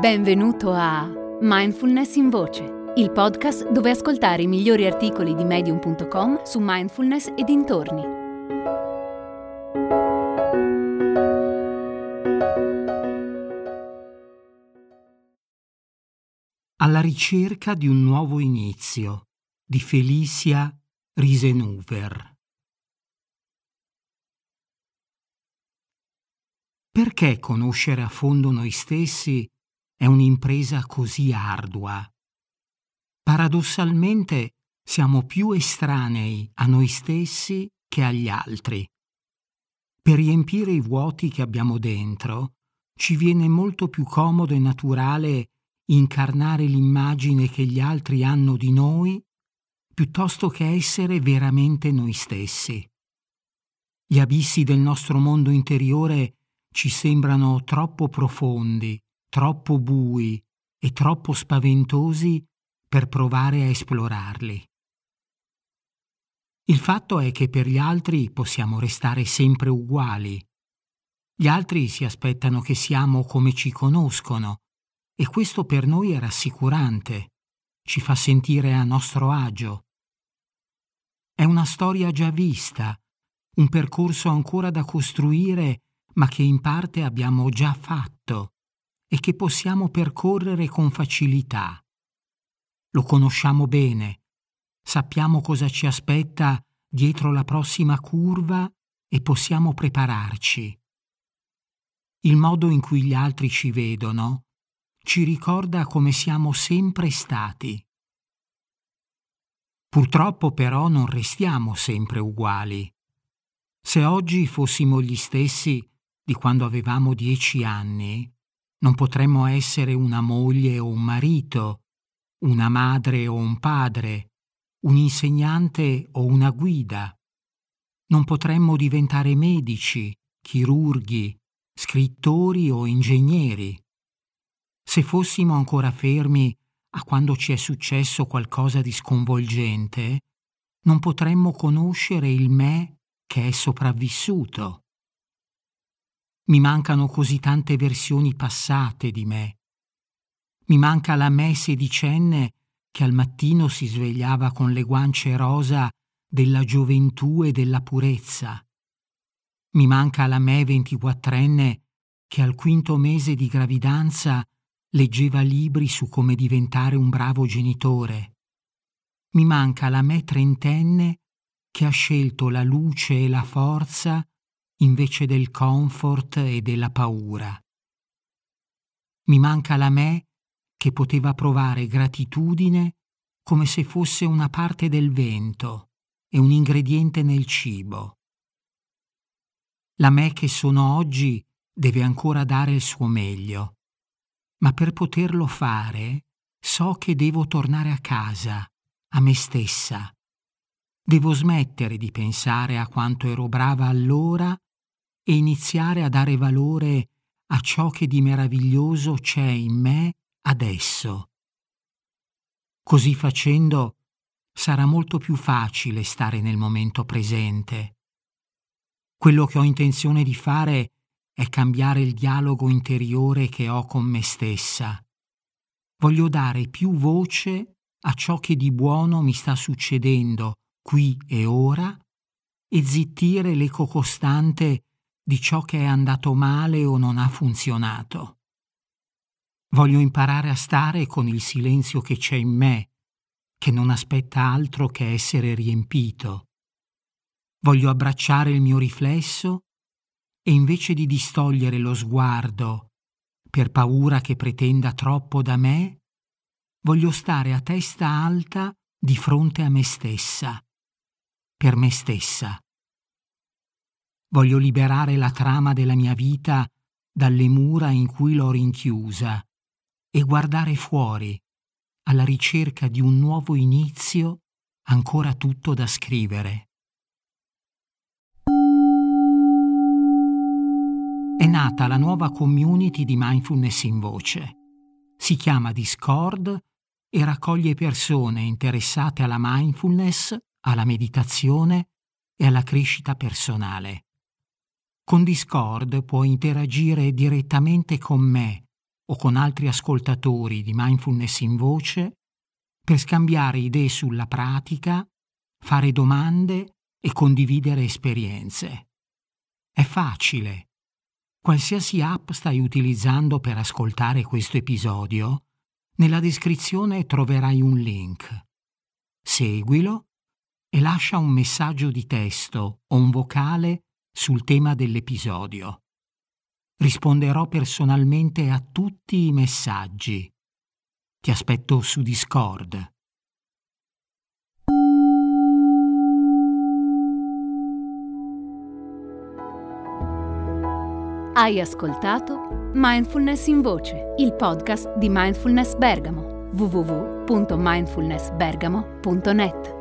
Benvenuto a Mindfulness in Voce, il podcast dove ascoltare i migliori articoli di medium.com su mindfulness e dintorni. Alla ricerca di un nuovo inizio di Felicia Risenuver. Perché conoscere a fondo noi stessi è un'impresa così ardua. Paradossalmente siamo più estranei a noi stessi che agli altri. Per riempire i vuoti che abbiamo dentro, ci viene molto più comodo e naturale incarnare l'immagine che gli altri hanno di noi piuttosto che essere veramente noi stessi. Gli abissi del nostro mondo interiore ci sembrano troppo profondi troppo bui e troppo spaventosi per provare a esplorarli. Il fatto è che per gli altri possiamo restare sempre uguali. Gli altri si aspettano che siamo come ci conoscono e questo per noi è rassicurante, ci fa sentire a nostro agio. È una storia già vista, un percorso ancora da costruire ma che in parte abbiamo già fatto e che possiamo percorrere con facilità. Lo conosciamo bene, sappiamo cosa ci aspetta dietro la prossima curva e possiamo prepararci. Il modo in cui gli altri ci vedono ci ricorda come siamo sempre stati. Purtroppo però non restiamo sempre uguali. Se oggi fossimo gli stessi di quando avevamo dieci anni, non potremmo essere una moglie o un marito, una madre o un padre, un insegnante o una guida. Non potremmo diventare medici, chirurghi, scrittori o ingegneri. Se fossimo ancora fermi a quando ci è successo qualcosa di sconvolgente, non potremmo conoscere il me che è sopravvissuto. Mi mancano così tante versioni passate di me. Mi manca la me sedicenne che al mattino si svegliava con le guance rosa della gioventù e della purezza. Mi manca la me ventiquattrenne che al quinto mese di gravidanza leggeva libri su come diventare un bravo genitore. Mi manca la me trentenne che ha scelto la luce e la forza invece del comfort e della paura. Mi manca la me che poteva provare gratitudine come se fosse una parte del vento e un ingrediente nel cibo. La me che sono oggi deve ancora dare il suo meglio, ma per poterlo fare so che devo tornare a casa, a me stessa. Devo smettere di pensare a quanto ero brava allora e iniziare a dare valore a ciò che di meraviglioso c'è in me adesso. Così facendo sarà molto più facile stare nel momento presente. Quello che ho intenzione di fare è cambiare il dialogo interiore che ho con me stessa. Voglio dare più voce a ciò che di buono mi sta succedendo qui e ora e zittire l'eco costante di ciò che è andato male o non ha funzionato. Voglio imparare a stare con il silenzio che c'è in me, che non aspetta altro che essere riempito. Voglio abbracciare il mio riflesso e invece di distogliere lo sguardo per paura che pretenda troppo da me, voglio stare a testa alta di fronte a me stessa, per me stessa. Voglio liberare la trama della mia vita dalle mura in cui l'ho rinchiusa e guardare fuori, alla ricerca di un nuovo inizio ancora tutto da scrivere. È nata la nuova community di mindfulness in voce. Si chiama Discord e raccoglie persone interessate alla mindfulness, alla meditazione e alla crescita personale. Con Discord puoi interagire direttamente con me o con altri ascoltatori di mindfulness in voce per scambiare idee sulla pratica, fare domande e condividere esperienze. È facile. Qualsiasi app stai utilizzando per ascoltare questo episodio, nella descrizione troverai un link. Seguilo e lascia un messaggio di testo o un vocale sul tema dell'episodio. Risponderò personalmente a tutti i messaggi. Ti aspetto su Discord. Hai ascoltato Mindfulness in Voce, il podcast di Mindfulness Bergamo www.mindfulnessbergamo.net